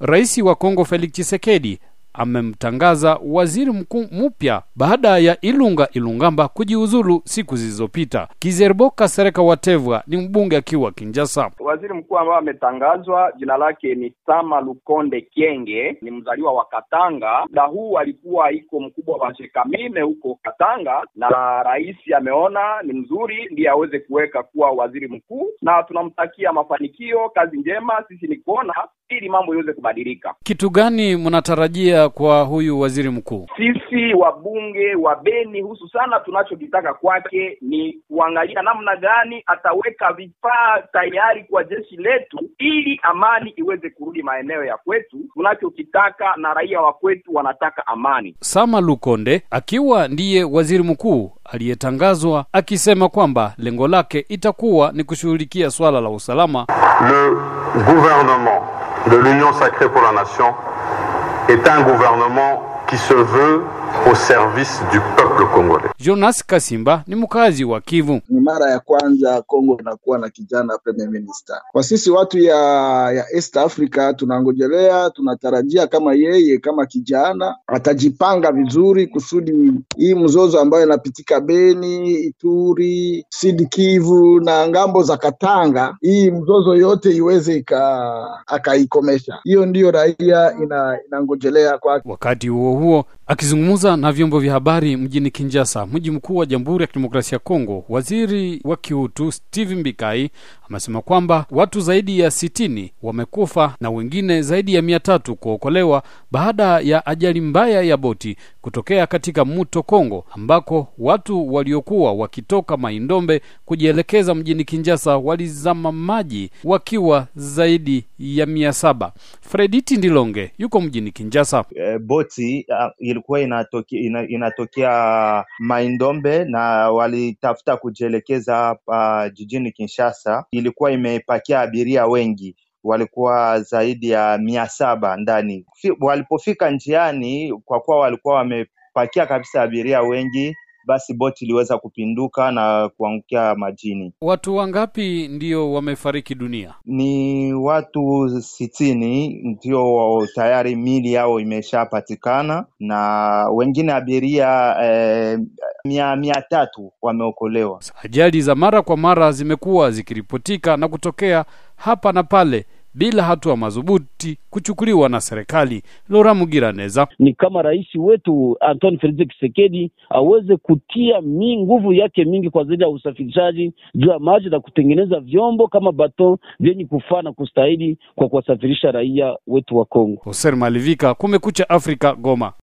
rais wa Kongo Felix Tshisekedi amemtangaza waziri mkuu mpya baada ya Ilunga Ilungamba kujiuzulu siku zilizopita. Kizerbo Kasereka Watevwa ni mbunge akiwa Kinjasa. Waziri mkuu ambaye ametangazwa jina lake ni Sama Lukonde Kienge, ni mzaliwa wa Katanga. Muda huu alikuwa iko mkubwa wa Shekamine huko Katanga, na rais ameona ni mzuri ndiye aweze kuweka kuwa waziri mkuu, na tunamtakia mafanikio, kazi njema. Sisi ni kuona ili mambo iweze kubadilika. Kitu gani mnatarajia kwa huyu waziri mkuu? Sisi wabunge wa Beni husu sana, tunachokitaka kwake ni kuangalia namna gani ataweka vifaa tayari kwa jeshi letu ili amani iweze kurudi maeneo ya kwetu. Tunachokitaka na raia wa kwetu wanataka amani. Sama Lukonde akiwa ndiye waziri mkuu aliyetangazwa akisema kwamba lengo lake itakuwa ni kushughulikia swala la usalama. Le gouvernement de l'Union sacrée pour la nation est un gouvernement qui se veut au service du peuple congolais. Jonas Kasimba ni mkazi wa Kivu. Ni mara ya kwanza Kongo inakuwa na kijana premier minister. Kwa sisi watu ya ya East Africa tunangojelea, tunatarajia kama yeye kama kijana atajipanga vizuri kusudi hii mzozo ambayo inapitika Beni, Ituri, Sud Kivu na ng'ambo za Katanga, hii mzozo yote iweze akaikomesha. Hiyo ndiyo raia ina, inangojelea kwa. Wakati huo huo akizungumza na vyombo vya habari mjini Kinshasa, mji mkuu wa Jamhuri ya Kidemokrasia ya Kongo, waziri wa kiutu Steve Mbikai amesema kwamba watu zaidi ya sitini wamekufa na wengine zaidi ya mia tatu kuokolewa baada ya ajali mbaya ya boti kutokea katika mto Kongo, ambako watu waliokuwa wakitoka Maindombe kujielekeza mjini Kinshasa walizama maji wakiwa zaidi ya mia saba. Frediti Ndilonge yuko mjini Kinshasa. E, boti uh, ilikuwa inatokea, ina, inatokea Maindombe na walitafuta kujielekeza hapa jijini Kinshasa. Ilikuwa imepakia abiria wengi walikuwa zaidi ya mia saba ndani. Walipofika njiani, kwa kuwa walikuwa wamepakia kabisa abiria wengi, basi boti iliweza kupinduka na kuangukia majini. Watu wangapi ndio wamefariki dunia? Ni watu sitini ndio tayari mili yao imeshapatikana na wengine abiria eh, mia, mia tatu wameokolewa. Ajali za mara kwa mara zimekuwa zikiripotika na kutokea hapa na pale bila hatua madhubuti kuchukuliwa na serikali. Lora Mugiraneza ni kama rais wetu antoni Felix Tshisekedi aweze kutia mi nguvu yake mingi kwa zaidi ya usafirishaji juu ya maji na kutengeneza vyombo kama bato vyenye kufaa na kustahili kwa kuwasafirisha raia wetu wa Kongo. Hoser Malivika, Kumekucha Afrika, Goma.